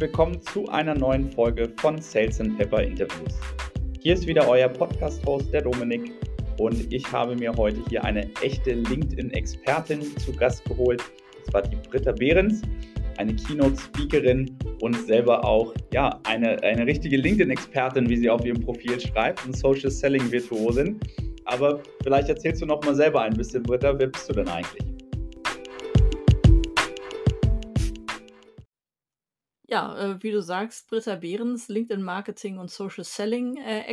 willkommen zu einer neuen Folge von Sales and Pepper Interviews. Hier ist wieder euer Podcast-Host, der Dominik, und ich habe mir heute hier eine echte LinkedIn-Expertin zu Gast geholt. Das war die Britta Behrens, eine Keynote-Speakerin und selber auch ja, eine, eine richtige LinkedIn-Expertin, wie sie auf ihrem Profil schreibt, und Social Selling-Virtuosin. Aber vielleicht erzählst du noch mal selber ein bisschen, Britta, wer bist du denn eigentlich? Ja, äh, wie du sagst, Britta Behrens, LinkedIn Marketing und Social Selling äh.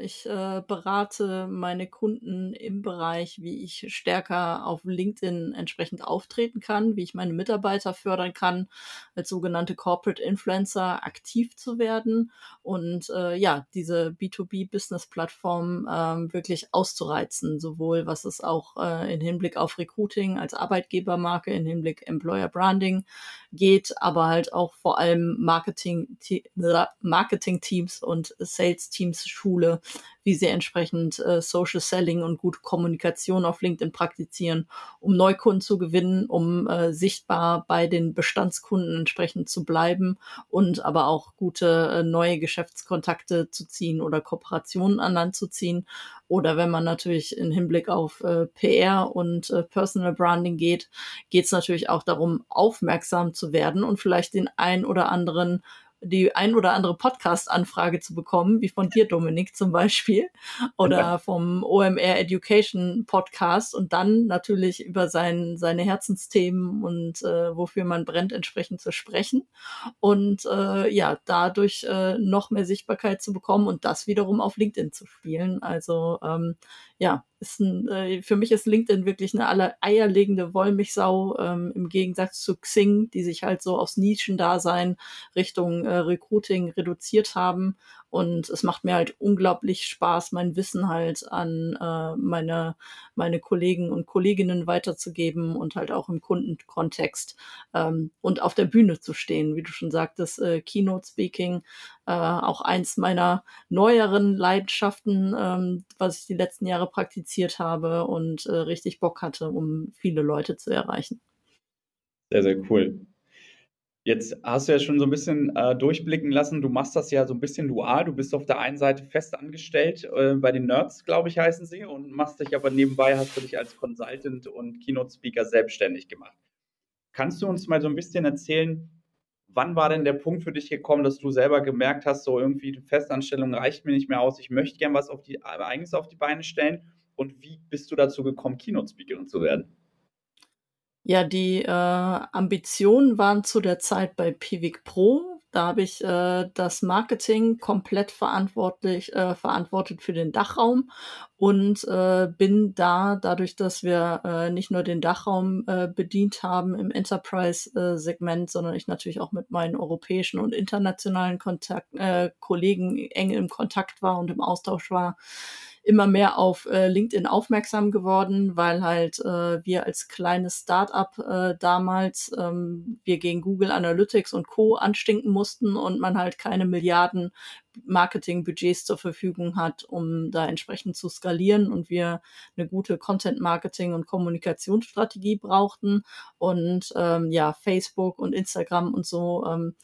Ich äh, berate meine Kunden im Bereich, wie ich stärker auf LinkedIn entsprechend auftreten kann, wie ich meine Mitarbeiter fördern kann, als sogenannte Corporate Influencer aktiv zu werden und äh, ja, diese B2B Business Plattform ähm, wirklich auszureizen, sowohl was es auch äh, in Hinblick auf Recruiting als Arbeitgebermarke, in Hinblick Employer Branding geht, aber halt auch vor allem Marketing, Marketing Teams und Sales Teams Schule, wie sie entsprechend äh, Social Selling und gute Kommunikation auf LinkedIn praktizieren, um Neukunden zu gewinnen, um äh, sichtbar bei den Bestandskunden entsprechend zu bleiben und aber auch gute äh, neue Geschäftskontakte zu ziehen oder Kooperationen an Land zu ziehen. Oder wenn man natürlich in Hinblick auf äh, PR und äh, Personal Branding geht, geht es natürlich auch darum, aufmerksam zu werden und vielleicht den ein oder anderen die ein oder andere Podcast-Anfrage zu bekommen, wie von dir, Dominik, zum Beispiel, oder vom OMR Education Podcast und dann natürlich über sein, seine Herzensthemen und äh, wofür man brennt, entsprechend zu sprechen und äh, ja, dadurch äh, noch mehr Sichtbarkeit zu bekommen und das wiederum auf LinkedIn zu spielen. Also ähm, ja, ist ein, äh, für mich ist LinkedIn wirklich eine aller eierlegende Wollmilchsau ähm, im Gegensatz zu Xing, die sich halt so aufs Nischendasein Richtung äh, Recruiting reduziert haben und es macht mir halt unglaublich Spaß, mein Wissen halt an äh, meine, meine Kollegen und Kolleginnen weiterzugeben und halt auch im Kundenkontext ähm, und auf der Bühne zu stehen. Wie du schon sagtest, äh, Keynote Speaking, äh, auch eins meiner neueren Leidenschaften, ähm, was ich die letzten Jahre praktiziert habe und äh, richtig Bock hatte, um viele Leute zu erreichen. Sehr, sehr cool. Jetzt hast du ja schon so ein bisschen äh, durchblicken lassen, du machst das ja so ein bisschen dual. Du bist auf der einen Seite fest angestellt, äh, bei den Nerds, glaube ich, heißen sie, und machst dich aber nebenbei, hast du dich als Consultant und Keynote-Speaker selbstständig gemacht. Kannst du uns mal so ein bisschen erzählen, wann war denn der Punkt für dich gekommen, dass du selber gemerkt hast, so irgendwie die Festanstellung reicht mir nicht mehr aus, ich möchte gern was auf die, eigenes auf die Beine stellen? Und wie bist du dazu gekommen, Keynote-Speakerin zu werden? Ja, die äh, Ambitionen waren zu der Zeit bei Pivik Pro. Da habe ich äh, das Marketing komplett verantwortlich äh, verantwortet für den Dachraum und äh, bin da dadurch, dass wir äh, nicht nur den Dachraum äh, bedient haben im Enterprise-Segment, sondern ich natürlich auch mit meinen europäischen und internationalen Kontakt, äh, Kollegen eng im Kontakt war und im Austausch war, immer mehr auf äh, LinkedIn aufmerksam geworden, weil halt äh, wir als kleines Startup äh, damals ähm, wir gegen Google Analytics und Co. anstinken mussten und man halt keine Milliarden Marketingbudgets zur Verfügung hat, um da entsprechend zu skalieren und wir eine gute Content-Marketing- und Kommunikationsstrategie brauchten. Und ähm, ja, Facebook und Instagram und so ähm,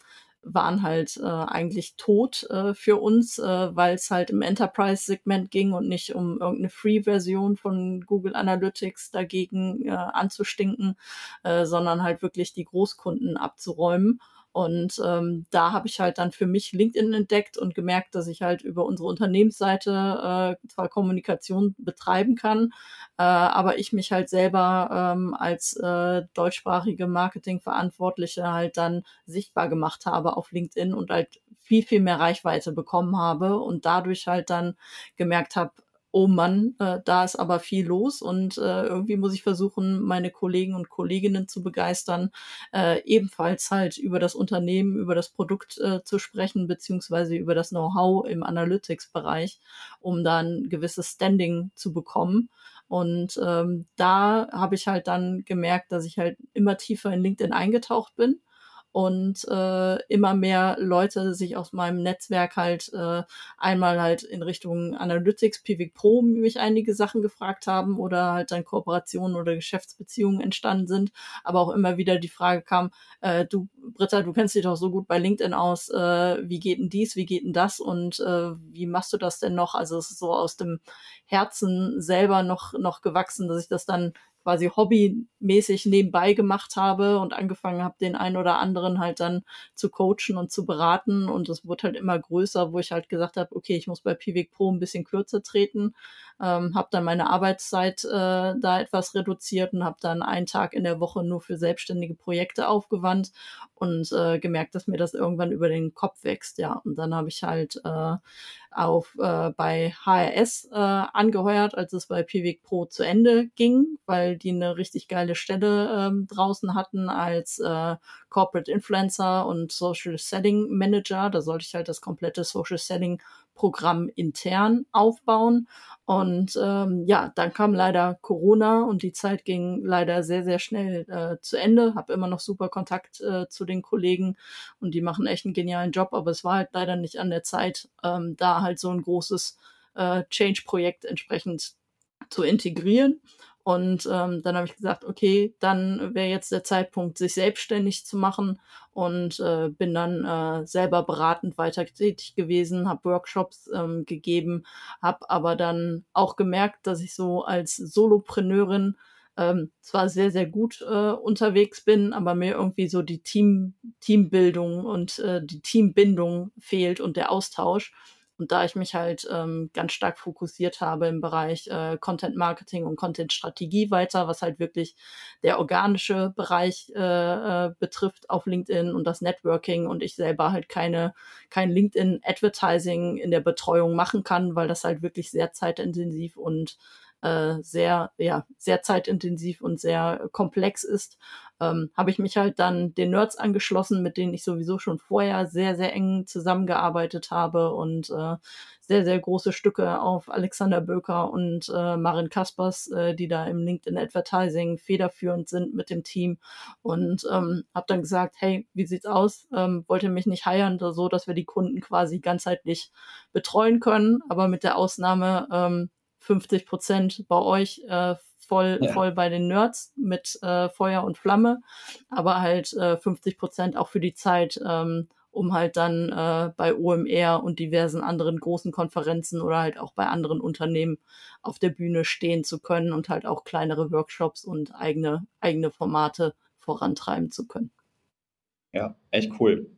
waren halt äh, eigentlich tot äh, für uns, äh, weil es halt im Enterprise-Segment ging und nicht um irgendeine Free-Version von Google Analytics dagegen äh, anzustinken, äh, sondern halt wirklich die Großkunden abzuräumen. Und ähm, da habe ich halt dann für mich LinkedIn entdeckt und gemerkt, dass ich halt über unsere Unternehmensseite äh, zwar Kommunikation betreiben kann, äh, aber ich mich halt selber ähm, als äh, deutschsprachige Marketingverantwortliche halt dann sichtbar gemacht habe auf LinkedIn und halt viel, viel mehr Reichweite bekommen habe und dadurch halt dann gemerkt habe, oh Mann, äh, da ist aber viel los und äh, irgendwie muss ich versuchen, meine Kollegen und Kolleginnen zu begeistern, äh, ebenfalls halt über das Unternehmen, über das Produkt äh, zu sprechen, beziehungsweise über das Know-how im Analytics-Bereich, um dann gewisses Standing zu bekommen. Und ähm, da habe ich halt dann gemerkt, dass ich halt immer tiefer in LinkedIn eingetaucht bin und äh, immer mehr Leute sich aus meinem Netzwerk halt äh, einmal halt in Richtung Analytics, Pivik Pro mich einige Sachen gefragt haben oder halt dann Kooperationen oder Geschäftsbeziehungen entstanden sind, aber auch immer wieder die Frage kam, äh, du Britta, du kennst dich doch so gut bei LinkedIn aus, äh, wie geht denn dies, wie geht denn das und äh, wie machst du das denn noch? Also es ist so aus dem Herzen selber noch, noch gewachsen, dass ich das dann quasi hobbymäßig nebenbei gemacht habe und angefangen habe, den einen oder anderen halt dann zu coachen und zu beraten. Und es wurde halt immer größer, wo ich halt gesagt habe, okay, ich muss bei Pivik Pro ein bisschen kürzer treten, ähm, habe dann meine Arbeitszeit äh, da etwas reduziert und habe dann einen Tag in der Woche nur für selbstständige Projekte aufgewandt und äh, gemerkt, dass mir das irgendwann über den Kopf wächst. Ja, und dann habe ich halt äh, auf äh, bei HRS äh, angeheuert, als es bei Pivik Pro zu Ende ging, weil die eine richtig geile Stelle ähm, draußen hatten als äh, Corporate Influencer und Social Selling Manager. Da sollte ich halt das komplette Social Selling Programm intern aufbauen. Und ähm, ja, dann kam leider Corona und die Zeit ging leider sehr, sehr schnell äh, zu Ende. Hab immer noch super Kontakt äh, zu den Kollegen und die machen echt einen genialen Job, aber es war halt leider nicht an der Zeit, ähm, da halt so ein großes äh, Change-Projekt entsprechend zu integrieren. Und ähm, dann habe ich gesagt, okay, dann wäre jetzt der Zeitpunkt, sich selbstständig zu machen und äh, bin dann äh, selber beratend weiter tätig gewesen, habe Workshops ähm, gegeben, habe aber dann auch gemerkt, dass ich so als Solopreneurin ähm, zwar sehr, sehr gut äh, unterwegs bin, aber mir irgendwie so die Team, Teambildung und äh, die Teambindung fehlt und der Austausch. Und da ich mich halt ähm, ganz stark fokussiert habe im Bereich äh, Content Marketing und Content Strategie weiter, was halt wirklich der organische Bereich äh, äh, betrifft auf LinkedIn und das Networking und ich selber halt keine kein LinkedIn Advertising in der Betreuung machen kann, weil das halt wirklich sehr zeitintensiv und äh, sehr, ja, sehr zeitintensiv und sehr komplex ist, ähm, habe ich mich halt dann den Nerds angeschlossen, mit denen ich sowieso schon vorher sehr, sehr eng zusammengearbeitet habe und äh, sehr, sehr große Stücke auf Alexander Böker und äh, Marin Kaspers, äh, die da im LinkedIn Advertising federführend sind mit dem Team und ähm, habe dann gesagt, hey, wie sieht's aus? Ähm, wollt ihr mich nicht heiern, so dass wir die Kunden quasi ganzheitlich betreuen können, aber mit der Ausnahme, ähm, 50 Prozent bei euch äh, voll, ja. voll bei den Nerds mit äh, Feuer und Flamme, aber halt äh, 50 Prozent auch für die Zeit, ähm, um halt dann äh, bei OMR und diversen anderen großen Konferenzen oder halt auch bei anderen Unternehmen auf der Bühne stehen zu können und halt auch kleinere Workshops und eigene, eigene Formate vorantreiben zu können. Ja, echt cool.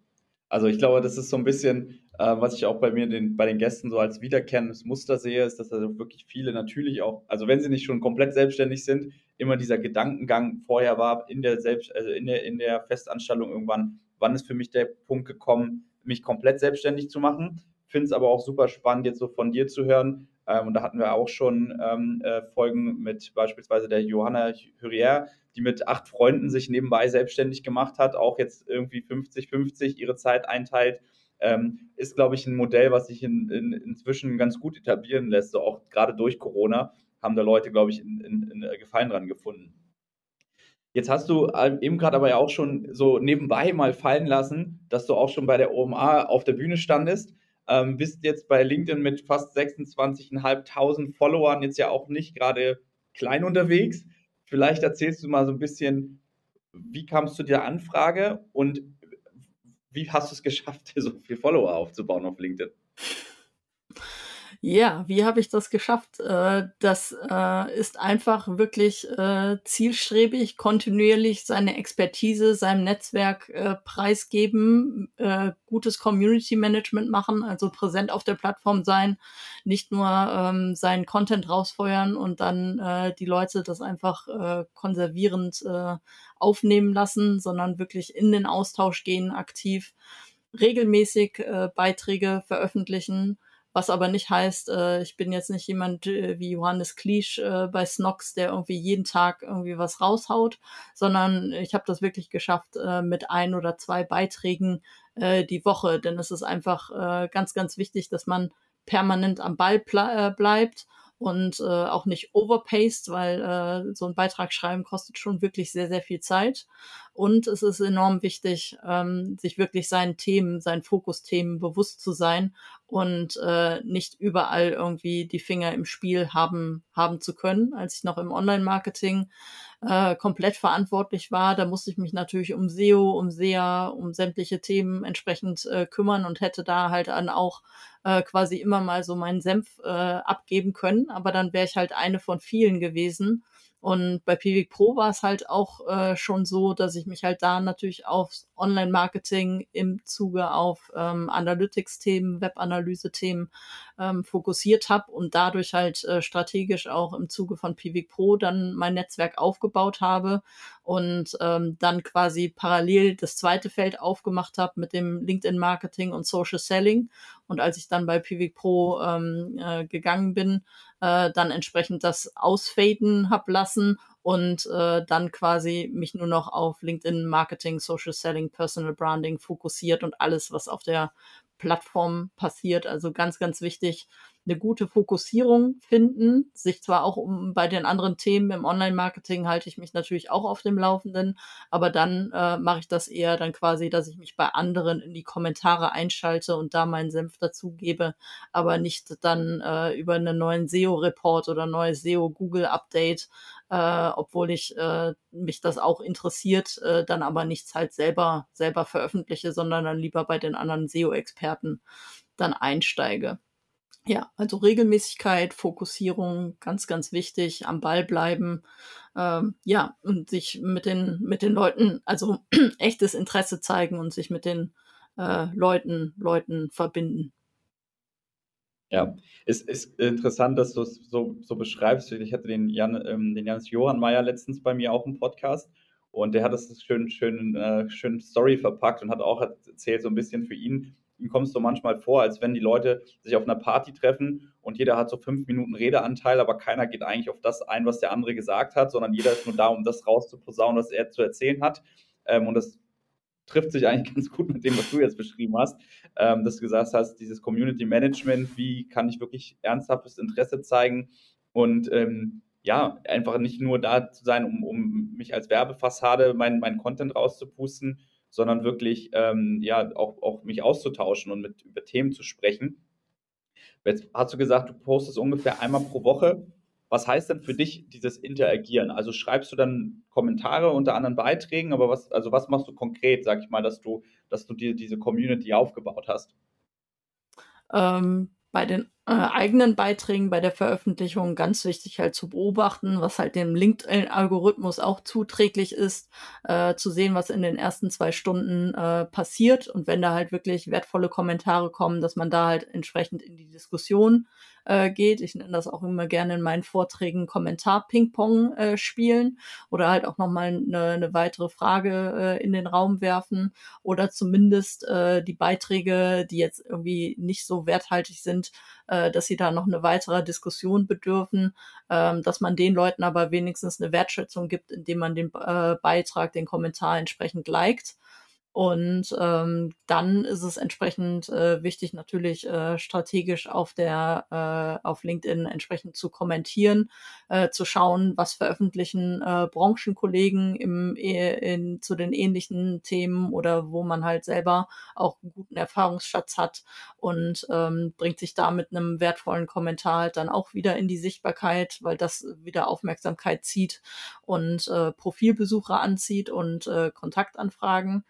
Also ich glaube, das ist so ein bisschen äh, was ich auch bei mir den, bei den Gästen so als wiederkehrendes Muster sehe, ist, dass also wirklich viele natürlich auch, also wenn sie nicht schon komplett selbstständig sind, immer dieser Gedankengang vorher war in der Selbst, also in der, in der Festanstellung irgendwann, wann ist für mich der Punkt gekommen, mich komplett selbstständig zu machen. Finde es aber auch super spannend, jetzt so von dir zu hören. Ähm, und da hatten wir auch schon ähm, äh, Folgen mit beispielsweise der Johanna Hürrier, die mit acht Freunden sich nebenbei selbstständig gemacht hat, auch jetzt irgendwie 50-50 ihre Zeit einteilt ähm, ist, glaube ich, ein Modell, was sich in, in, inzwischen ganz gut etablieren lässt. So auch gerade durch Corona haben da Leute, glaube ich, in, äh, Gefallen dran gefunden. Jetzt hast du ähm, eben gerade aber ja auch schon so nebenbei mal fallen lassen, dass du auch schon bei der OMA auf der Bühne standest. Ähm, bist jetzt bei LinkedIn mit fast 26.500 Followern jetzt ja auch nicht gerade klein unterwegs. Vielleicht erzählst du mal so ein bisschen, wie kamst du der Anfrage und wie hast du es geschafft, so viele Follower aufzubauen auf LinkedIn? Ja, wie habe ich das geschafft? Äh, das äh, ist einfach wirklich äh, zielstrebig, kontinuierlich seine Expertise, seinem Netzwerk preisgeben, gutes Community Management machen, also präsent auf der Plattform sein, nicht nur ähm, seinen Content rausfeuern und dann die Leute das einfach konservierend aufnehmen lassen, sondern wirklich in den Austausch gehen, aktiv regelmäßig Beiträge veröffentlichen, was aber nicht heißt, äh, ich bin jetzt nicht jemand äh, wie Johannes Kliesch äh, bei Snox, der irgendwie jeden Tag irgendwie was raushaut, sondern ich habe das wirklich geschafft äh, mit ein oder zwei Beiträgen äh, die Woche, denn es ist einfach äh, ganz, ganz wichtig, dass man permanent am Ball äh, bleibt und äh, auch nicht overpaced, weil äh, so ein Beitrag schreiben kostet schon wirklich sehr, sehr viel Zeit. Und es ist enorm wichtig, ähm, sich wirklich seinen Themen, seinen Fokusthemen bewusst zu sein und äh, nicht überall irgendwie die Finger im Spiel haben, haben zu können. Als ich noch im Online-Marketing äh, komplett verantwortlich war, da musste ich mich natürlich um SEO, um SEA, um sämtliche Themen entsprechend äh, kümmern und hätte da halt dann auch äh, quasi immer mal so meinen Senf äh, abgeben können. Aber dann wäre ich halt eine von vielen gewesen und bei Pivik Pro war es halt auch äh, schon so, dass ich mich halt da natürlich aufs Online-Marketing im Zuge auf ähm, Analytics-Themen, Web-Analyse-Themen ähm, fokussiert habe und dadurch halt äh, strategisch auch im Zuge von Pivik Pro dann mein Netzwerk aufgebaut habe und ähm, dann quasi parallel das zweite Feld aufgemacht habe mit dem LinkedIn-Marketing und Social Selling. Und als ich dann bei Pivik Pro ähm, äh, gegangen bin, äh, dann entsprechend das ausfaden hab lassen und äh, dann quasi mich nur noch auf LinkedIn Marketing, Social Selling, Personal Branding fokussiert und alles, was auf der Plattform passiert. Also ganz, ganz wichtig, eine gute Fokussierung finden, sich zwar auch um bei den anderen Themen im Online-Marketing halte ich mich natürlich auch auf dem Laufenden, aber dann äh, mache ich das eher dann quasi, dass ich mich bei anderen in die Kommentare einschalte und da meinen Senf dazugebe, aber nicht dann äh, über einen neuen SEO-Report oder neues SEO-Google-Update, äh, obwohl ich äh, mich das auch interessiert, äh, dann aber nichts halt selber selber veröffentliche, sondern dann lieber bei den anderen SEO-Experten dann einsteige. Ja, also Regelmäßigkeit, Fokussierung, ganz, ganz wichtig, am Ball bleiben, ähm, ja, und sich mit den, mit den Leuten, also echtes Interesse zeigen und sich mit den äh, Leuten, Leuten verbinden. Ja, es ist interessant, dass du es so, so beschreibst. Ich hatte den, Jan, ähm, den Janis Johann Meyer letztens bei mir auch im Podcast und der hat das schön, schön, äh, schön Story verpackt und hat auch erzählt, so ein bisschen für ihn, ihm kommst du manchmal vor, als wenn die Leute sich auf einer Party treffen und jeder hat so fünf Minuten Redeanteil, aber keiner geht eigentlich auf das ein, was der andere gesagt hat, sondern jeder ist nur da, um das rauszuposaunen, was er zu erzählen hat. Ähm, und das trifft sich eigentlich ganz gut mit dem, was du jetzt beschrieben hast, ähm, dass du gesagt hast, dieses Community Management, wie kann ich wirklich ernsthaftes Interesse zeigen und ähm, ja, einfach nicht nur da zu sein, um, um mich als Werbefassade meinen mein Content rauszupusten, sondern wirklich ähm, ja auch, auch mich auszutauschen und mit über Themen zu sprechen. Jetzt hast du gesagt, du postest ungefähr einmal pro Woche. Was heißt denn für dich dieses Interagieren? Also schreibst du dann Kommentare unter anderen Beiträgen, aber was, also was machst du konkret, sag ich mal, dass du, dass du dir diese Community aufgebaut hast? Ähm, bei den äh, eigenen Beiträgen, bei der Veröffentlichung ganz wichtig halt zu beobachten, was halt dem LinkedIn-Algorithmus auch zuträglich ist, äh, zu sehen, was in den ersten zwei Stunden äh, passiert und wenn da halt wirklich wertvolle Kommentare kommen, dass man da halt entsprechend in die Diskussion äh, geht. Ich nenne das auch immer gerne in meinen Vorträgen Kommentar-Ping-Pong äh, spielen oder halt auch nochmal eine, eine weitere Frage äh, in den Raum werfen oder zumindest äh, die Beiträge, die jetzt irgendwie nicht so werthaltig sind, äh, dass sie da noch eine weitere Diskussion bedürfen, ähm, dass man den Leuten aber wenigstens eine Wertschätzung gibt, indem man den äh, Beitrag, den Kommentar entsprechend liked. Und ähm, dann ist es entsprechend äh, wichtig, natürlich äh, strategisch auf der äh, auf LinkedIn entsprechend zu kommentieren, äh, zu schauen, was veröffentlichen äh, Branchenkollegen im e, in, zu den ähnlichen Themen oder wo man halt selber auch einen guten Erfahrungsschatz hat und ähm, bringt sich da mit einem wertvollen Kommentar halt dann auch wieder in die Sichtbarkeit, weil das wieder Aufmerksamkeit zieht und äh, Profilbesucher anzieht und äh, Kontaktanfragen.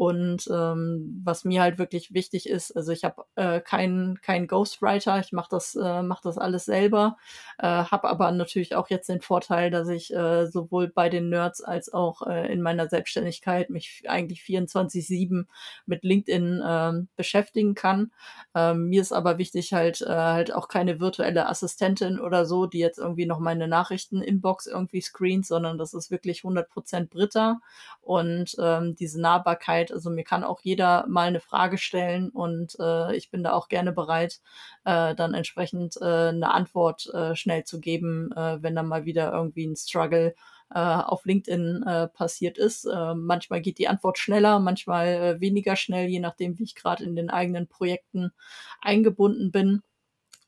Und ähm, was mir halt wirklich wichtig ist, also ich habe äh, keinen kein Ghostwriter, ich mache das, äh, mach das alles selber, äh, habe aber natürlich auch jetzt den Vorteil, dass ich äh, sowohl bei den Nerds als auch äh, in meiner Selbstständigkeit mich eigentlich 24-7 mit LinkedIn äh, beschäftigen kann. Ähm, mir ist aber wichtig halt, äh, halt auch keine virtuelle Assistentin oder so, die jetzt irgendwie noch meine Nachrichten-Inbox irgendwie screent, sondern das ist wirklich 100% Britta und ähm, diese Nahbarkeit also mir kann auch jeder mal eine Frage stellen und äh, ich bin da auch gerne bereit, äh, dann entsprechend äh, eine Antwort äh, schnell zu geben, äh, wenn da mal wieder irgendwie ein Struggle äh, auf LinkedIn äh, passiert ist. Äh, manchmal geht die Antwort schneller, manchmal äh, weniger schnell, je nachdem, wie ich gerade in den eigenen Projekten eingebunden bin.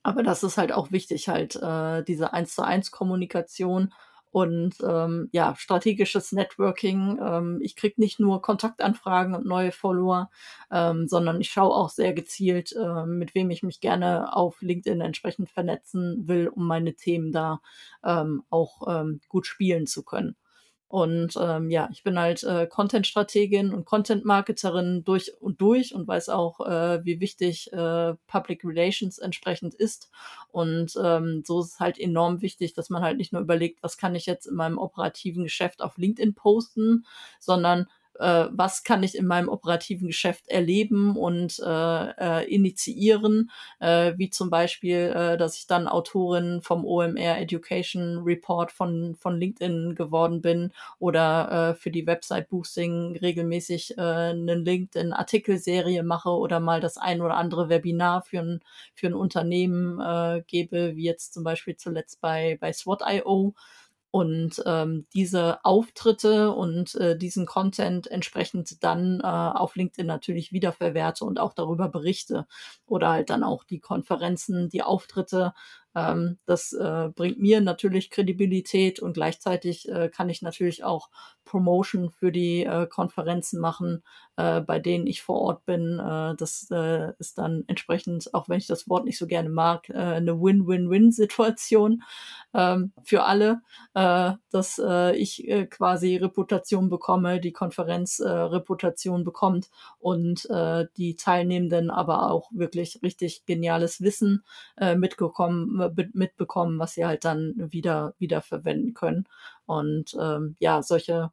Aber das ist halt auch wichtig, halt äh, diese eins zu eins Kommunikation und ähm, ja, strategisches Networking. Ähm, ich krieg nicht nur Kontaktanfragen und neue Follower, ähm, sondern ich schaue auch sehr gezielt, äh, mit wem ich mich gerne auf LinkedIn entsprechend vernetzen will, um meine Themen da ähm, auch ähm, gut spielen zu können. Und ähm, ja, ich bin halt äh, Content-Strategin und Content-Marketerin durch und durch und weiß auch, äh, wie wichtig äh, Public Relations entsprechend ist. Und ähm, so ist es halt enorm wichtig, dass man halt nicht nur überlegt, was kann ich jetzt in meinem operativen Geschäft auf LinkedIn posten, sondern äh, was kann ich in meinem operativen Geschäft erleben und äh, äh, initiieren, äh, wie zum Beispiel, äh, dass ich dann Autorin vom OMR Education Report von, von LinkedIn geworden bin oder äh, für die Website Boosting regelmäßig äh, eine LinkedIn-Artikelserie mache oder mal das ein oder andere Webinar für ein, für ein Unternehmen äh, gebe, wie jetzt zum Beispiel zuletzt bei, bei SWOT.io und ähm, diese Auftritte und äh, diesen Content entsprechend dann äh, auf LinkedIn natürlich wiederverwerte und auch darüber berichte. Oder halt dann auch die Konferenzen, die Auftritte ähm, das äh, bringt mir natürlich Kredibilität und gleichzeitig äh, kann ich natürlich auch Promotion für die äh, Konferenzen machen, äh, bei denen ich vor Ort bin. Äh, das äh, ist dann entsprechend, auch wenn ich das Wort nicht so gerne mag, eine Win-Win-Win-Situation ähm, für alle, dass ich quasi Reputation bekomme, die Konferenz Reputation bekommt und die Teilnehmenden aber auch wirklich richtig geniales Wissen mitgekommen mitbekommen, was sie halt dann wieder, wieder verwenden können. Und ähm, ja, solche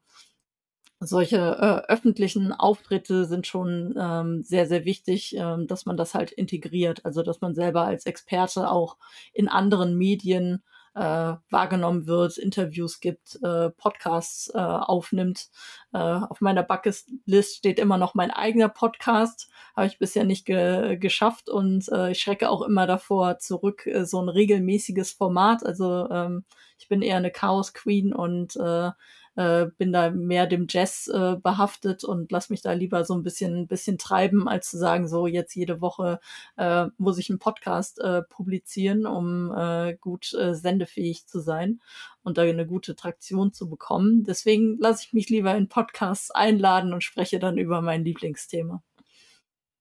solche äh, öffentlichen Auftritte sind schon ähm, sehr, sehr wichtig, ähm, dass man das halt integriert. Also dass man selber als Experte auch in anderen Medien äh, wahrgenommen wird, Interviews gibt, äh, Podcasts äh, aufnimmt. Äh, auf meiner Bucketlist steht immer noch mein eigener Podcast, habe ich bisher nicht ge geschafft und äh, ich schrecke auch immer davor zurück, äh, so ein regelmäßiges Format. Also ähm, ich bin eher eine Chaos Queen und äh, äh, bin da mehr dem Jazz äh, behaftet und lass mich da lieber so ein bisschen, bisschen treiben, als zu sagen, so jetzt jede Woche äh, muss ich einen Podcast äh, publizieren, um äh, gut äh, sendefähig zu sein und da eine gute Traktion zu bekommen. Deswegen lasse ich mich lieber in Podcasts einladen und spreche dann über mein Lieblingsthema.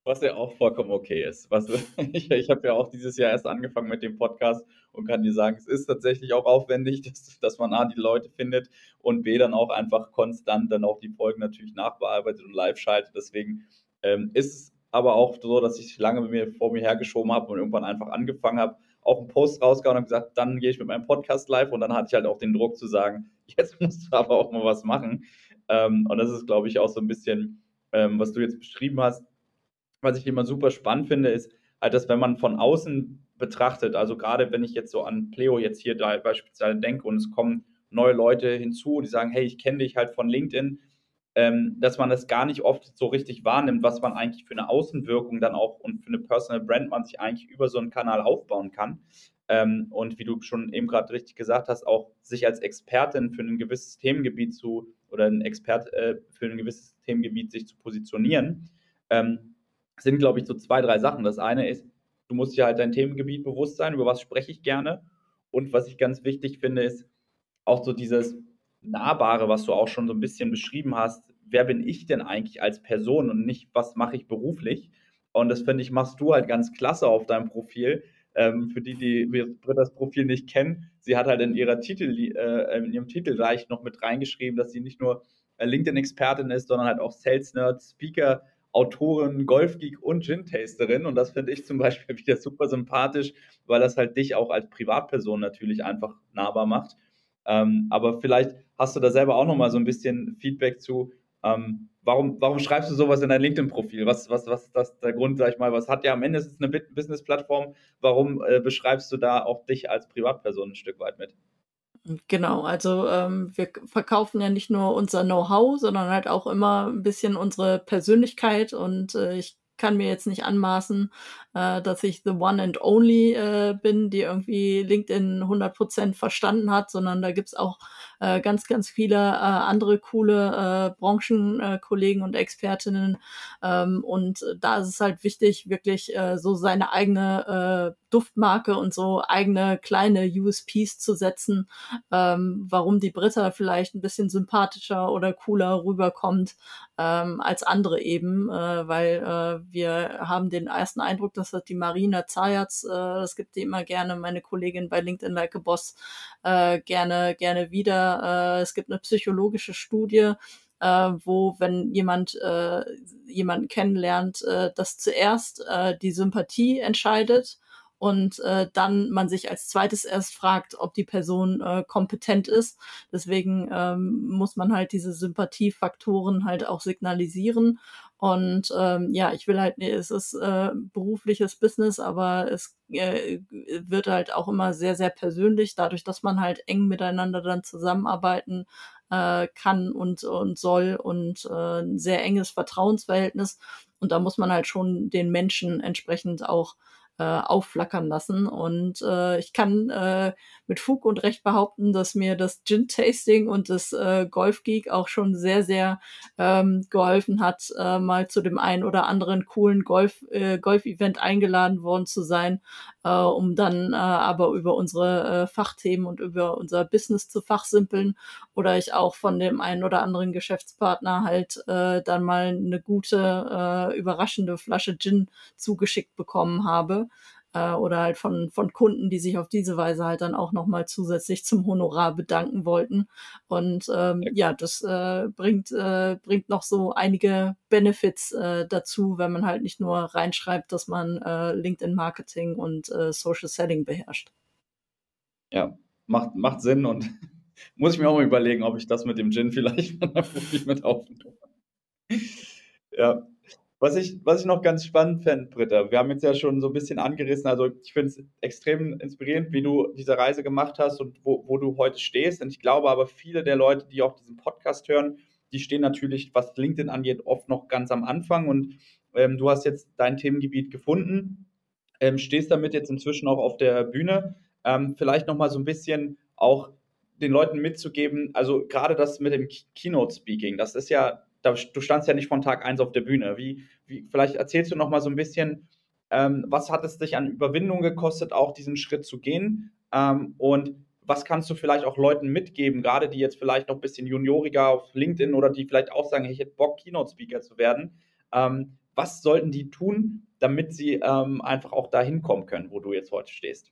Was ja auch vollkommen okay ist. Was, ich ich habe ja auch dieses Jahr erst angefangen mit dem Podcast und kann dir sagen, es ist tatsächlich auch aufwendig, dass, dass man A, die Leute findet und B, dann auch einfach konstant dann auch die Folgen natürlich nachbearbeitet und live schaltet. Deswegen ähm, ist es aber auch so, dass ich lange mir vor mir hergeschoben habe und irgendwann einfach angefangen habe, auch einen Post rausgehauen und gesagt, dann gehe ich mit meinem Podcast live und dann hatte ich halt auch den Druck zu sagen, jetzt musst du aber auch mal was machen. Ähm, und das ist, glaube ich, auch so ein bisschen, ähm, was du jetzt beschrieben hast. Was ich immer super spannend finde, ist halt, dass wenn man von außen betrachtet. Also gerade wenn ich jetzt so an Pleo jetzt hier da beispielsweise denke und es kommen neue Leute hinzu, die sagen, hey, ich kenne dich halt von LinkedIn, ähm, dass man das gar nicht oft so richtig wahrnimmt, was man eigentlich für eine Außenwirkung dann auch und für eine Personal Brand man sich eigentlich über so einen Kanal aufbauen kann. Ähm, und wie du schon eben gerade richtig gesagt hast, auch sich als Expertin für ein gewisses Themengebiet zu oder ein Expert äh, für ein gewisses Themengebiet sich zu positionieren, ähm, sind, glaube ich, so zwei, drei Sachen. Das eine ist, Du musst dir halt dein Themengebiet bewusst sein, über was spreche ich gerne. Und was ich ganz wichtig finde, ist auch so dieses Nahbare, was du auch schon so ein bisschen beschrieben hast. Wer bin ich denn eigentlich als Person und nicht, was mache ich beruflich? Und das finde ich, machst du halt ganz klasse auf deinem Profil. Ähm, für die, die Britta's Profil nicht kennen, sie hat halt in ihrer Titel, äh, in ihrem Titel gleich noch mit reingeschrieben, dass sie nicht nur äh, LinkedIn-Expertin ist, sondern halt auch Sales-Nerd, Speaker, Autorin, Golfgeek und Gin-Tasterin. Und das finde ich zum Beispiel wieder super sympathisch, weil das halt dich auch als Privatperson natürlich einfach nahbar macht. Ähm, aber vielleicht hast du da selber auch nochmal so ein bisschen Feedback zu. Ähm, warum, warum schreibst du sowas in dein LinkedIn-Profil? Was, was, was ist das der Grund, sag ich mal? Was hat ja am Ende ist es eine Business-Plattform. Warum äh, beschreibst du da auch dich als Privatperson ein Stück weit mit? Genau, also ähm, wir verkaufen ja nicht nur unser Know-how, sondern halt auch immer ein bisschen unsere Persönlichkeit und äh, ich kann mir jetzt nicht anmaßen, äh, dass ich the one and only äh, bin, die irgendwie LinkedIn 100% verstanden hat, sondern da gibt's auch äh, ganz, ganz viele äh, andere coole äh, Branchenkollegen und Expertinnen. Ähm, und da ist es halt wichtig, wirklich äh, so seine eigene äh, Duftmarke und so eigene kleine USPs zu setzen, ähm, warum die Britta vielleicht ein bisschen sympathischer oder cooler rüberkommt ähm, als andere eben, äh, weil äh, wir haben den ersten Eindruck, das die Marina Zayatz, äh, das gibt die immer gerne, meine Kollegin bei LinkedIn Like a Boss, äh, gerne, gerne wieder. Äh, es gibt eine psychologische Studie, äh, wo, wenn jemand äh, jemanden kennenlernt, äh, dass zuerst äh, die Sympathie entscheidet und äh, dann man sich als zweites erst fragt, ob die Person äh, kompetent ist. Deswegen ähm, muss man halt diese Sympathiefaktoren halt auch signalisieren. Und ähm, ja, ich will halt, es ist äh, berufliches Business, aber es äh, wird halt auch immer sehr, sehr persönlich, dadurch, dass man halt eng miteinander dann zusammenarbeiten äh, kann und, und soll und äh, ein sehr enges Vertrauensverhältnis. Und da muss man halt schon den Menschen entsprechend auch äh, aufflackern lassen. Und äh, ich kann äh, mit Fug und Recht behaupten, dass mir das Gin-Tasting und das äh, Golf-Geek auch schon sehr, sehr ähm, geholfen hat, äh, mal zu dem einen oder anderen coolen Golf, äh, Golf-Event eingeladen worden zu sein, äh, um dann äh, aber über unsere äh, Fachthemen und über unser Business zu fachsimpeln oder ich auch von dem einen oder anderen Geschäftspartner halt äh, dann mal eine gute, äh, überraschende Flasche Gin zugeschickt bekommen habe äh, oder halt von, von Kunden, die sich auf diese Weise halt dann auch nochmal zusätzlich zum Honorar bedanken wollten. Und ähm, ja, das äh, bringt, äh, bringt noch so einige Benefits äh, dazu, wenn man halt nicht nur reinschreibt, dass man äh, LinkedIn Marketing und äh, Social Selling beherrscht. Ja, macht, macht Sinn und muss ich mir auch mal überlegen, ob ich das mit dem Gin vielleicht mit aufnehme. Ja, was ich, was ich noch ganz spannend fände, Britta, wir haben jetzt ja schon so ein bisschen angerissen, also ich finde es extrem inspirierend, wie du diese Reise gemacht hast und wo, wo du heute stehst. Und ich glaube aber, viele der Leute, die auch diesen Podcast hören, die stehen natürlich, was LinkedIn angeht, oft noch ganz am Anfang. Und ähm, du hast jetzt dein Themengebiet gefunden, ähm, stehst damit jetzt inzwischen auch auf der Bühne. Ähm, vielleicht nochmal so ein bisschen auch den Leuten mitzugeben, also gerade das mit dem Keynote-Speaking, das ist ja da, du standst ja nicht von Tag 1 auf der Bühne. Wie, wie, vielleicht erzählst du noch mal so ein bisschen, ähm, was hat es dich an Überwindung gekostet, auch diesen Schritt zu gehen? Ähm, und was kannst du vielleicht auch Leuten mitgeben, gerade die jetzt vielleicht noch ein bisschen junioriger auf LinkedIn oder die vielleicht auch sagen, ich hätte Bock, Keynote-Speaker zu werden. Ähm, was sollten die tun, damit sie ähm, einfach auch dahin kommen können, wo du jetzt heute stehst?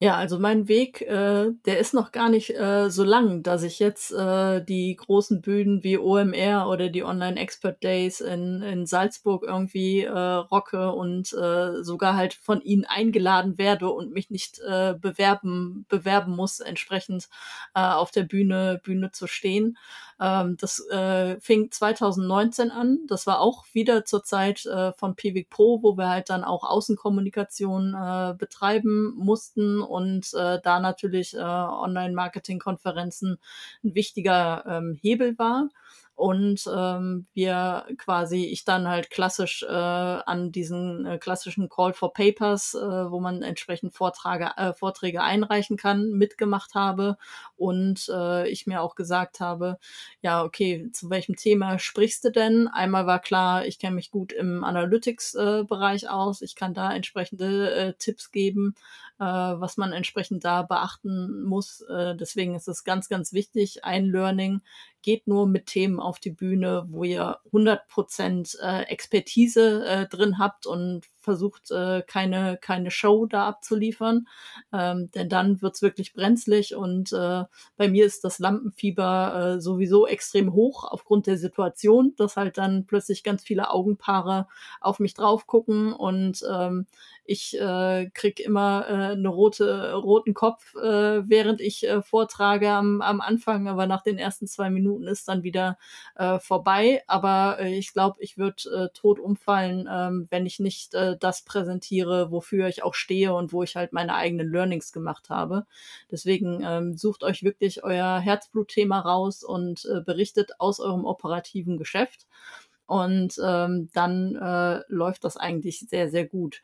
Ja, also mein Weg, äh, der ist noch gar nicht äh, so lang, dass ich jetzt äh, die großen Bühnen wie OMR oder die Online Expert Days in, in Salzburg irgendwie äh, rocke und äh, sogar halt von ihnen eingeladen werde und mich nicht äh, bewerben, bewerben muss, entsprechend äh, auf der Bühne, Bühne zu stehen. Ähm, das äh, fing 2019 an. Das war auch wieder zur Zeit äh, von Pivik Pro, wo wir halt dann auch Außenkommunikation äh, betreiben mussten und äh, da natürlich äh, Online-Marketing-Konferenzen ein wichtiger ähm, Hebel war und ähm, wir quasi ich dann halt klassisch äh, an diesen äh, klassischen Call for Papers, äh, wo man entsprechend Vortrage, äh, Vorträge einreichen kann, mitgemacht habe und äh, ich mir auch gesagt habe, ja okay, zu welchem Thema sprichst du denn? Einmal war klar, ich kenne mich gut im Analytics-Bereich äh, aus, ich kann da entsprechende äh, Tipps geben, äh, was man entsprechend da beachten muss. Äh, deswegen ist es ganz, ganz wichtig, ein Learning geht nur mit Themen auf die Bühne, wo ihr 100% äh, Expertise äh, drin habt und versucht, äh, keine, keine Show da abzuliefern. Ähm, denn dann wird's wirklich brenzlig und äh, bei mir ist das Lampenfieber äh, sowieso extrem hoch aufgrund der Situation, dass halt dann plötzlich ganz viele Augenpaare auf mich drauf gucken und ähm, ich äh, krieg immer äh, eine rote, roten Kopf, äh, während ich äh, vortrage am, am Anfang, aber nach den ersten zwei Minuten ist dann wieder äh, vorbei. Aber äh, ich glaube, ich würde äh, tot umfallen, äh, wenn ich nicht äh, das präsentiere, wofür ich auch stehe und wo ich halt meine eigenen Learnings gemacht habe. Deswegen ähm, sucht euch wirklich euer Herzblutthema raus und äh, berichtet aus eurem operativen Geschäft. Und ähm, dann äh, läuft das eigentlich sehr, sehr gut.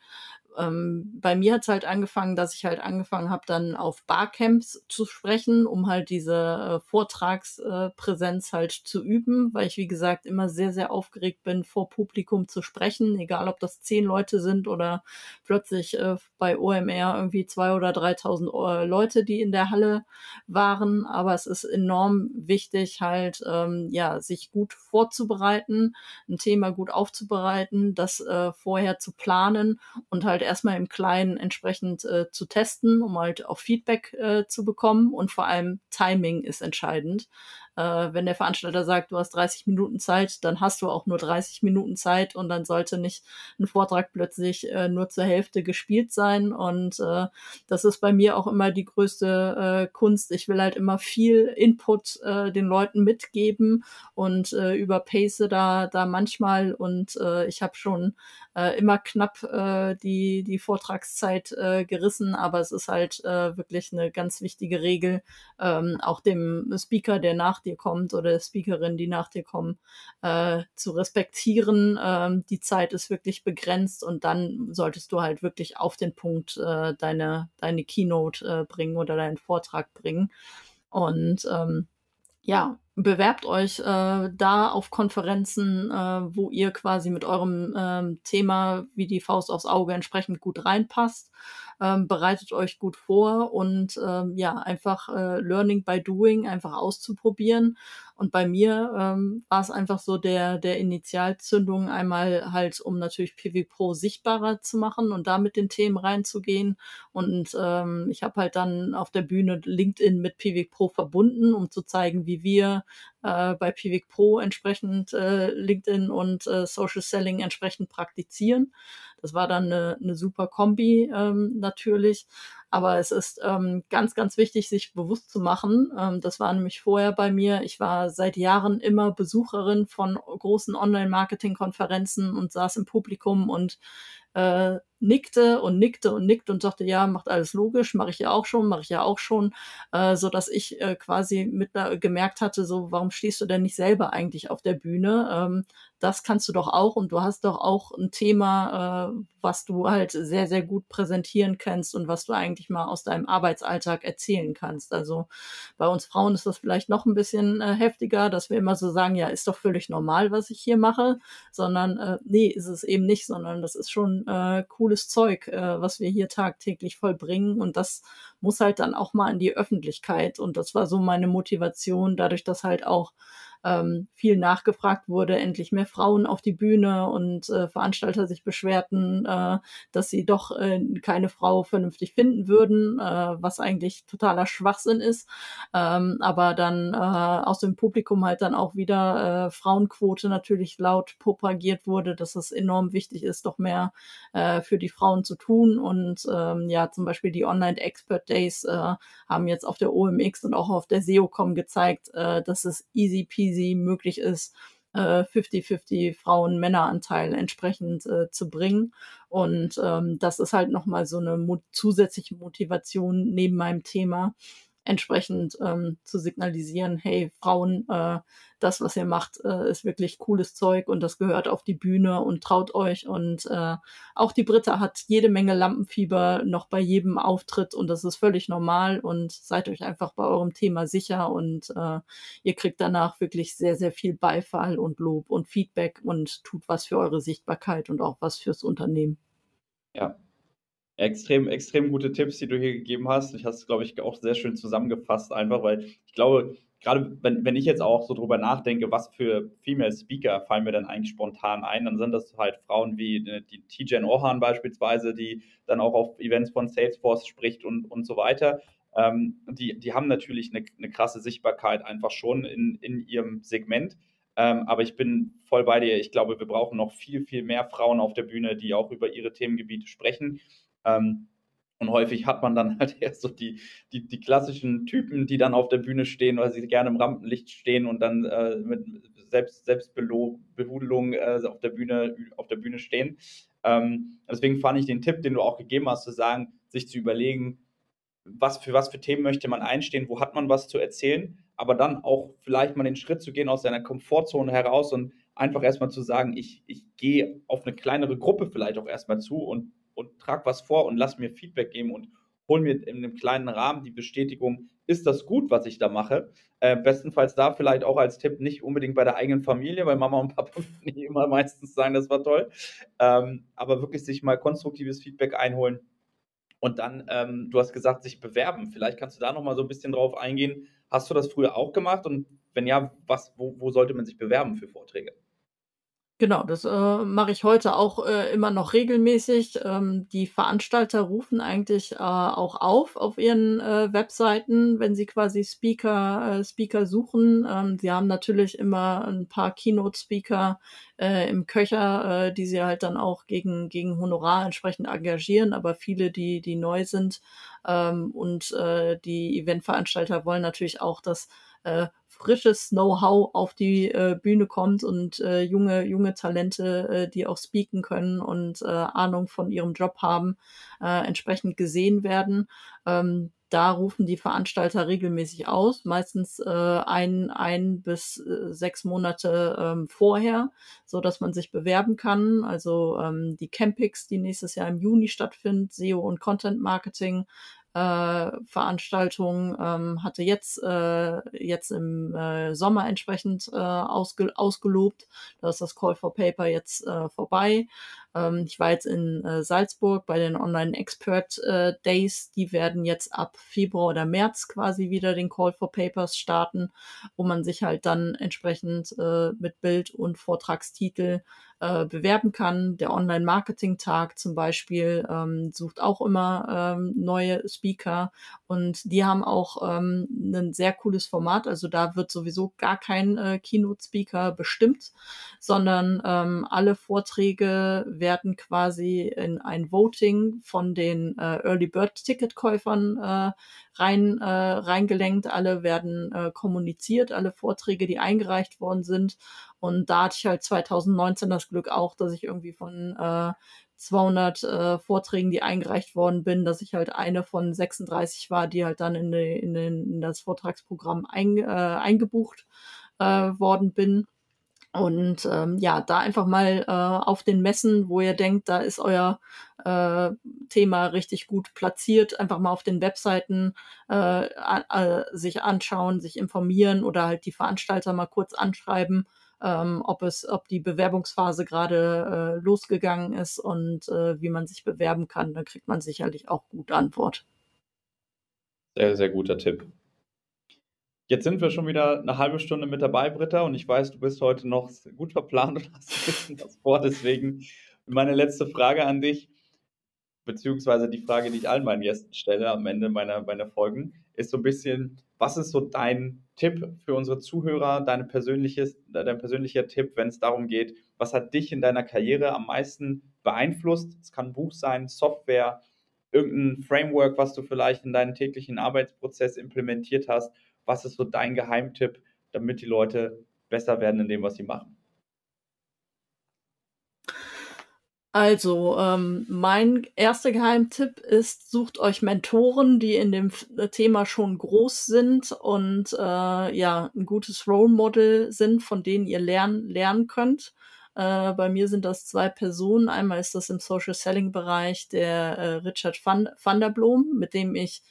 Ähm, bei mir hat es halt angefangen, dass ich halt angefangen habe, dann auf Barcamps zu sprechen, um halt diese äh, Vortragspräsenz äh, halt zu üben, weil ich, wie gesagt, immer sehr, sehr aufgeregt bin, vor Publikum zu sprechen, egal ob das zehn Leute sind oder plötzlich äh, bei OMR irgendwie zwei oder 3.000 äh, Leute, die in der Halle waren. Aber es ist enorm wichtig, halt, ähm, ja, sich gut vorzubereiten, ein Thema gut aufzubereiten, das äh, vorher zu planen und halt erstmal im Kleinen entsprechend äh, zu testen, um halt auch Feedback äh, zu bekommen. Und vor allem Timing ist entscheidend. Äh, wenn der Veranstalter sagt, du hast 30 Minuten Zeit, dann hast du auch nur 30 Minuten Zeit und dann sollte nicht ein Vortrag plötzlich äh, nur zur Hälfte gespielt sein. Und äh, das ist bei mir auch immer die größte äh, Kunst. Ich will halt immer viel Input äh, den Leuten mitgeben und äh, überpace da, da manchmal. Und ich habe schon immer knapp die, die Vortragszeit gerissen, aber es ist halt wirklich eine ganz wichtige Regel, ähm, auch dem Speaker, der nach dir kommt oder Speakerin, die nach dir kommen, äh, zu respektieren. Ähm, die Zeit ist wirklich begrenzt und dann solltest du halt wirklich auf den Punkt äh, deine, deine Keynote äh, bringen oder deinen Vortrag bringen. Und ähm, ja, bewerbt euch äh, da auf Konferenzen, äh, wo ihr quasi mit eurem ähm, Thema wie die Faust aufs Auge entsprechend gut reinpasst. Ähm, bereitet euch gut vor und ähm, ja, einfach äh, Learning by Doing, einfach auszuprobieren. Und bei mir ähm, war es einfach so der, der Initialzündung einmal halt, um natürlich PV Pro sichtbarer zu machen und da mit den Themen reinzugehen. Und ähm, ich habe halt dann auf der Bühne LinkedIn mit PV Pro verbunden, um zu zeigen, wie wir äh, bei Pivik Pro entsprechend äh, LinkedIn und äh, Social Selling entsprechend praktizieren. Das war dann eine, eine super Kombi ähm, natürlich. Aber es ist ähm, ganz, ganz wichtig, sich bewusst zu machen. Ähm, das war nämlich vorher bei mir. Ich war seit Jahren immer Besucherin von großen Online-Marketing-Konferenzen und saß im Publikum und äh, nickte und nickte und nickte und sagte, ja, macht alles logisch, mache ich ja auch schon, mache ich ja auch schon, äh, so dass ich äh, quasi mit äh, gemerkt hatte, so warum stehst du denn nicht selber eigentlich auf der Bühne? Ähm, das kannst du doch auch und du hast doch auch ein Thema, äh, was du halt sehr sehr gut präsentieren kannst und was du eigentlich mal aus deinem Arbeitsalltag erzählen kannst. Also bei uns Frauen ist das vielleicht noch ein bisschen äh, heftiger, dass wir immer so sagen, ja, ist doch völlig normal, was ich hier mache, sondern äh, nee, ist es eben nicht, sondern das ist schon äh, cooles cooles Zeug, äh, was wir hier tagtäglich vollbringen. Und das muss halt dann auch mal in die Öffentlichkeit. Und das war so meine Motivation, dadurch, dass halt auch ähm, viel nachgefragt wurde, endlich mehr Frauen auf die Bühne und äh, Veranstalter sich beschwerten, äh, dass sie doch äh, keine Frau vernünftig finden würden, äh, was eigentlich totaler Schwachsinn ist. Ähm, aber dann äh, aus dem Publikum halt dann auch wieder äh, Frauenquote natürlich laut propagiert wurde, dass es enorm wichtig ist, doch mehr für die Frauen zu tun. Und ähm, ja, zum Beispiel die Online Expert Days haben jetzt auf der OMX und auch auf der SEOCom gezeigt, dass es easy peasy sie möglich ist, 50-50 äh, Frauen-Männer-Anteil entsprechend äh, zu bringen. Und ähm, das ist halt nochmal so eine mo zusätzliche Motivation neben meinem Thema, entsprechend ähm, zu signalisieren, hey, Frauen, äh, das, was ihr macht, äh, ist wirklich cooles Zeug und das gehört auf die Bühne und traut euch. Und äh, auch die Britta hat jede Menge Lampenfieber noch bei jedem Auftritt und das ist völlig normal und seid euch einfach bei eurem Thema sicher und äh, ihr kriegt danach wirklich sehr, sehr viel Beifall und Lob und Feedback und tut was für eure Sichtbarkeit und auch was fürs Unternehmen. Ja, extrem, extrem gute Tipps, die du hier gegeben hast. Ich hast es, glaube ich, auch sehr schön zusammengefasst, einfach, weil ich glaube, gerade wenn, wenn ich jetzt auch so drüber nachdenke, was für Female Speaker fallen mir dann eigentlich spontan ein, dann sind das halt Frauen wie äh, die Tijen Ohan beispielsweise, die dann auch auf Events von Salesforce spricht und, und so weiter. Ähm, die, die haben natürlich eine, eine krasse Sichtbarkeit einfach schon in, in ihrem Segment. Ähm, aber ich bin voll bei dir. Ich glaube, wir brauchen noch viel, viel mehr Frauen auf der Bühne, die auch über ihre Themengebiete sprechen. Ähm, und häufig hat man dann halt erst so die, die, die klassischen Typen, die dann auf der Bühne stehen, weil sie gerne im Rampenlicht stehen und dann äh, mit Selbst, Selbstbehudelung äh, auf, der Bühne, auf der Bühne stehen. Ähm, deswegen fand ich den Tipp, den du auch gegeben hast, zu sagen, sich zu überlegen, was für was für Themen möchte man einstehen, wo hat man was zu erzählen, aber dann auch vielleicht mal den Schritt zu gehen aus seiner Komfortzone heraus und einfach erstmal zu sagen, ich, ich gehe auf eine kleinere Gruppe vielleicht auch erstmal zu und, und trage was vor und lass mir Feedback geben und hol mir in einem kleinen Rahmen die Bestätigung, ist das gut, was ich da mache? Äh, bestenfalls da vielleicht auch als Tipp nicht unbedingt bei der eigenen Familie, weil Mama und Papa nicht immer meistens sagen, das war toll, ähm, aber wirklich sich mal konstruktives Feedback einholen und dann, ähm, du hast gesagt, sich bewerben. Vielleicht kannst du da nochmal so ein bisschen drauf eingehen. Hast du das früher auch gemacht? Und wenn ja, was, wo, wo sollte man sich bewerben für Vorträge? Genau, das äh, mache ich heute auch äh, immer noch regelmäßig. Ähm, die Veranstalter rufen eigentlich äh, auch auf auf ihren äh, Webseiten, wenn sie quasi Speaker, äh, Speaker suchen. Ähm, sie haben natürlich immer ein paar Keynote-Speaker äh, im Köcher, äh, die sie halt dann auch gegen, gegen Honorar entsprechend engagieren, aber viele, die, die neu sind. Ähm, und äh, die Eventveranstalter wollen natürlich auch, dass äh, frisches Know-how auf die äh, Bühne kommt und äh, junge, junge Talente, äh, die auch speaken können und äh, Ahnung von ihrem Job haben, äh, entsprechend gesehen werden. Ähm, da rufen die Veranstalter regelmäßig aus, meistens äh, ein, ein bis äh, sechs Monate ähm, vorher, so dass man sich bewerben kann. Also ähm, die Campix, die nächstes Jahr im Juni stattfindet, SEO und Content Marketing, äh, Veranstaltung ähm, hatte jetzt äh, jetzt im äh, Sommer entsprechend äh, ausge ausgelobt. Da ist das Call for Paper jetzt äh, vorbei. Ähm, ich war jetzt in äh, Salzburg bei den Online Expert äh, Days. Die werden jetzt ab Februar oder März quasi wieder den Call for Papers starten, wo man sich halt dann entsprechend äh, mit Bild und Vortragstitel äh, bewerben kann. Der Online-Marketing-Tag zum Beispiel ähm, sucht auch immer ähm, neue Speaker und die haben auch ähm, ein sehr cooles Format. Also da wird sowieso gar kein äh, Keynote-Speaker bestimmt, sondern ähm, alle Vorträge werden quasi in ein Voting von den äh, Early Bird Ticket-Käufern äh, rein, äh, reingelenkt. Alle werden äh, kommuniziert, alle Vorträge, die eingereicht worden sind. Und da hatte ich halt 2019 das Glück auch, dass ich irgendwie von äh, 200 äh, Vorträgen, die eingereicht worden bin, dass ich halt eine von 36 war, die halt dann in, in, in das Vortragsprogramm ein, äh, eingebucht äh, worden bin. Und ähm, ja, da einfach mal äh, auf den Messen, wo ihr denkt, da ist euer äh, Thema richtig gut platziert, einfach mal auf den Webseiten äh, äh, sich anschauen, sich informieren oder halt die Veranstalter mal kurz anschreiben, ähm, ob es, ob die Bewerbungsphase gerade äh, losgegangen ist und äh, wie man sich bewerben kann. Da kriegt man sicherlich auch gut Antwort. Sehr, sehr guter Tipp. Jetzt sind wir schon wieder eine halbe Stunde mit dabei, Britta, und ich weiß, du bist heute noch gut verplant und hast ein bisschen was vor. Deswegen meine letzte Frage an dich, beziehungsweise die Frage, die ich allen meinen Gästen stelle am Ende meiner, meiner Folgen, ist so ein bisschen, was ist so dein Tipp für unsere Zuhörer, deine persönliches, dein persönlicher Tipp, wenn es darum geht, was hat dich in deiner Karriere am meisten beeinflusst? Es kann ein Buch sein, Software, irgendein Framework, was du vielleicht in deinen täglichen Arbeitsprozess implementiert hast was ist so dein Geheimtipp, damit die Leute besser werden in dem, was sie machen? Also, ähm, mein erster Geheimtipp ist, sucht euch Mentoren, die in dem äh, Thema schon groß sind und äh, ja, ein gutes Role Model sind, von denen ihr lernen, lernen könnt. Äh, bei mir sind das zwei Personen. Einmal ist das im Social Selling Bereich der äh, Richard van, van der Blom, mit dem ich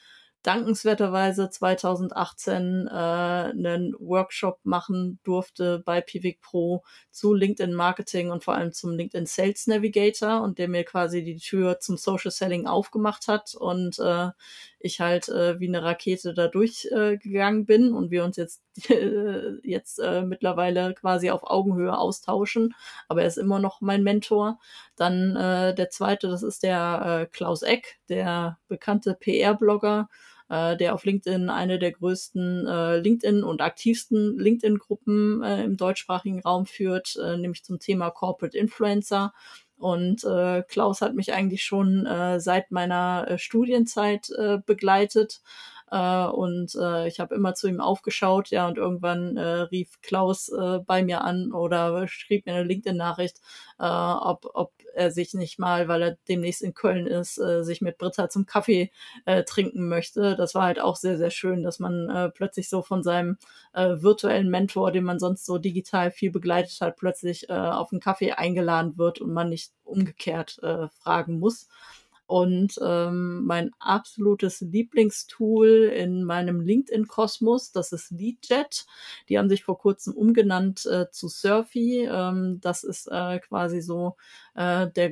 dankenswerterweise 2018 äh, einen Workshop machen durfte bei Pivik Pro zu LinkedIn Marketing und vor allem zum LinkedIn Sales Navigator und der mir quasi die Tür zum Social Selling aufgemacht hat und äh, ich halt äh, wie eine Rakete da durchgegangen äh, bin und wir uns jetzt äh, jetzt äh, mittlerweile quasi auf Augenhöhe austauschen, aber er ist immer noch mein Mentor. Dann äh, der zweite, das ist der äh, Klaus Eck, der bekannte PR-Blogger, äh, der auf LinkedIn eine der größten äh, LinkedIn und aktivsten LinkedIn-Gruppen äh, im deutschsprachigen Raum führt, äh, nämlich zum Thema Corporate Influencer. Und äh, Klaus hat mich eigentlich schon äh, seit meiner äh, Studienzeit äh, begleitet. äh, und äh, ich habe immer zu ihm aufgeschaut, ja, und irgendwann äh, rief Klaus äh, bei mir an oder schrieb mir eine LinkedIn-Nachricht, äh, ob, ob er sich nicht mal, weil er demnächst in Köln ist, äh, sich mit Britta zum Kaffee äh, trinken möchte. Das war halt auch sehr, sehr schön, dass man äh, plötzlich so von seinem äh, virtuellen Mentor, den man sonst so digital viel begleitet hat, plötzlich äh, auf einen Kaffee eingeladen wird und man nicht umgekehrt äh, fragen muss. Und ähm, mein absolutes Lieblingstool in meinem LinkedIn-Kosmos, das ist LeadJet. Die haben sich vor kurzem umgenannt äh, zu Surfy. Ähm, das ist äh, quasi so äh, der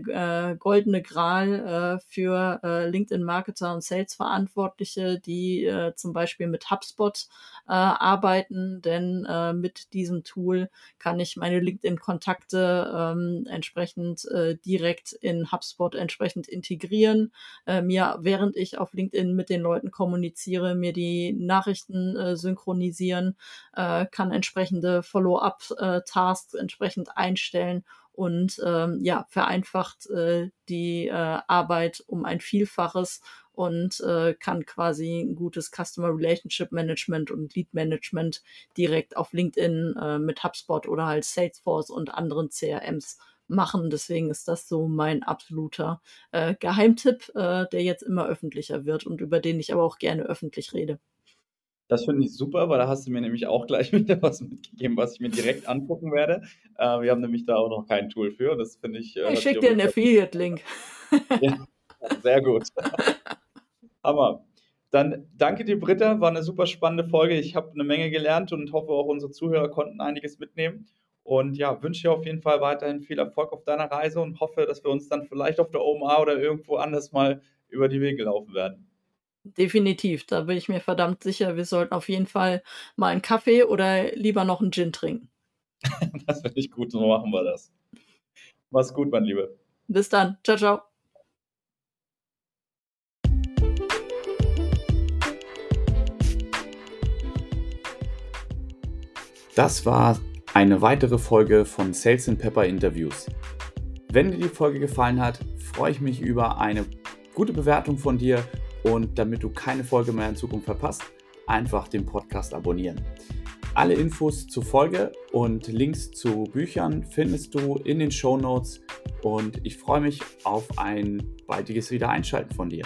äh, goldene Gral äh, für äh, LinkedIn-Marketer und Sales-Verantwortliche, die äh, zum Beispiel mit HubSpot äh, arbeiten. Denn äh, mit diesem Tool kann ich meine LinkedIn-Kontakte ähm, entsprechend äh, direkt in HubSpot entsprechend integrieren konzentrieren, äh, mir, während ich auf LinkedIn mit den Leuten kommuniziere, mir die Nachrichten äh, synchronisieren, äh, kann entsprechende Follow-up-Tasks entsprechend einstellen und ähm, ja, vereinfacht äh, die äh, Arbeit um ein Vielfaches und äh, kann quasi ein gutes Customer Relationship Management und Lead Management direkt auf LinkedIn äh, mit HubSpot oder halt Salesforce und anderen CRMs machen. Deswegen ist das so mein absoluter äh, Geheimtipp, äh, der jetzt immer öffentlicher wird und über den ich aber auch gerne öffentlich rede. Das finde ich super, weil da hast du mir nämlich auch gleich wieder was mitgegeben, was ich mir direkt angucken werde. Äh, wir haben nämlich da auch noch kein Tool für. Das finde ich. Äh, ich schicke dir einen Affiliate-Link. ja, sehr gut. Hammer. Dann danke dir, Britta. War eine super spannende Folge. Ich habe eine Menge gelernt und hoffe, auch unsere Zuhörer konnten einiges mitnehmen. Und ja, wünsche dir auf jeden Fall weiterhin viel Erfolg auf deiner Reise und hoffe, dass wir uns dann vielleicht auf der OMA oder irgendwo anders mal über die Wege laufen werden. Definitiv, da bin ich mir verdammt sicher, wir sollten auf jeden Fall mal einen Kaffee oder lieber noch einen Gin trinken. das finde ich gut, so machen wir das. Mach's gut, mein Lieber. Bis dann. Ciao, ciao. Das war eine weitere Folge von Sales and Pepper Interviews. Wenn dir die Folge gefallen hat, freue ich mich über eine gute Bewertung von dir und damit du keine Folge mehr in Zukunft verpasst, einfach den Podcast abonnieren. Alle Infos zur Folge und Links zu Büchern findest du in den Show Notes und ich freue mich auf ein baldiges Wiedereinschalten von dir.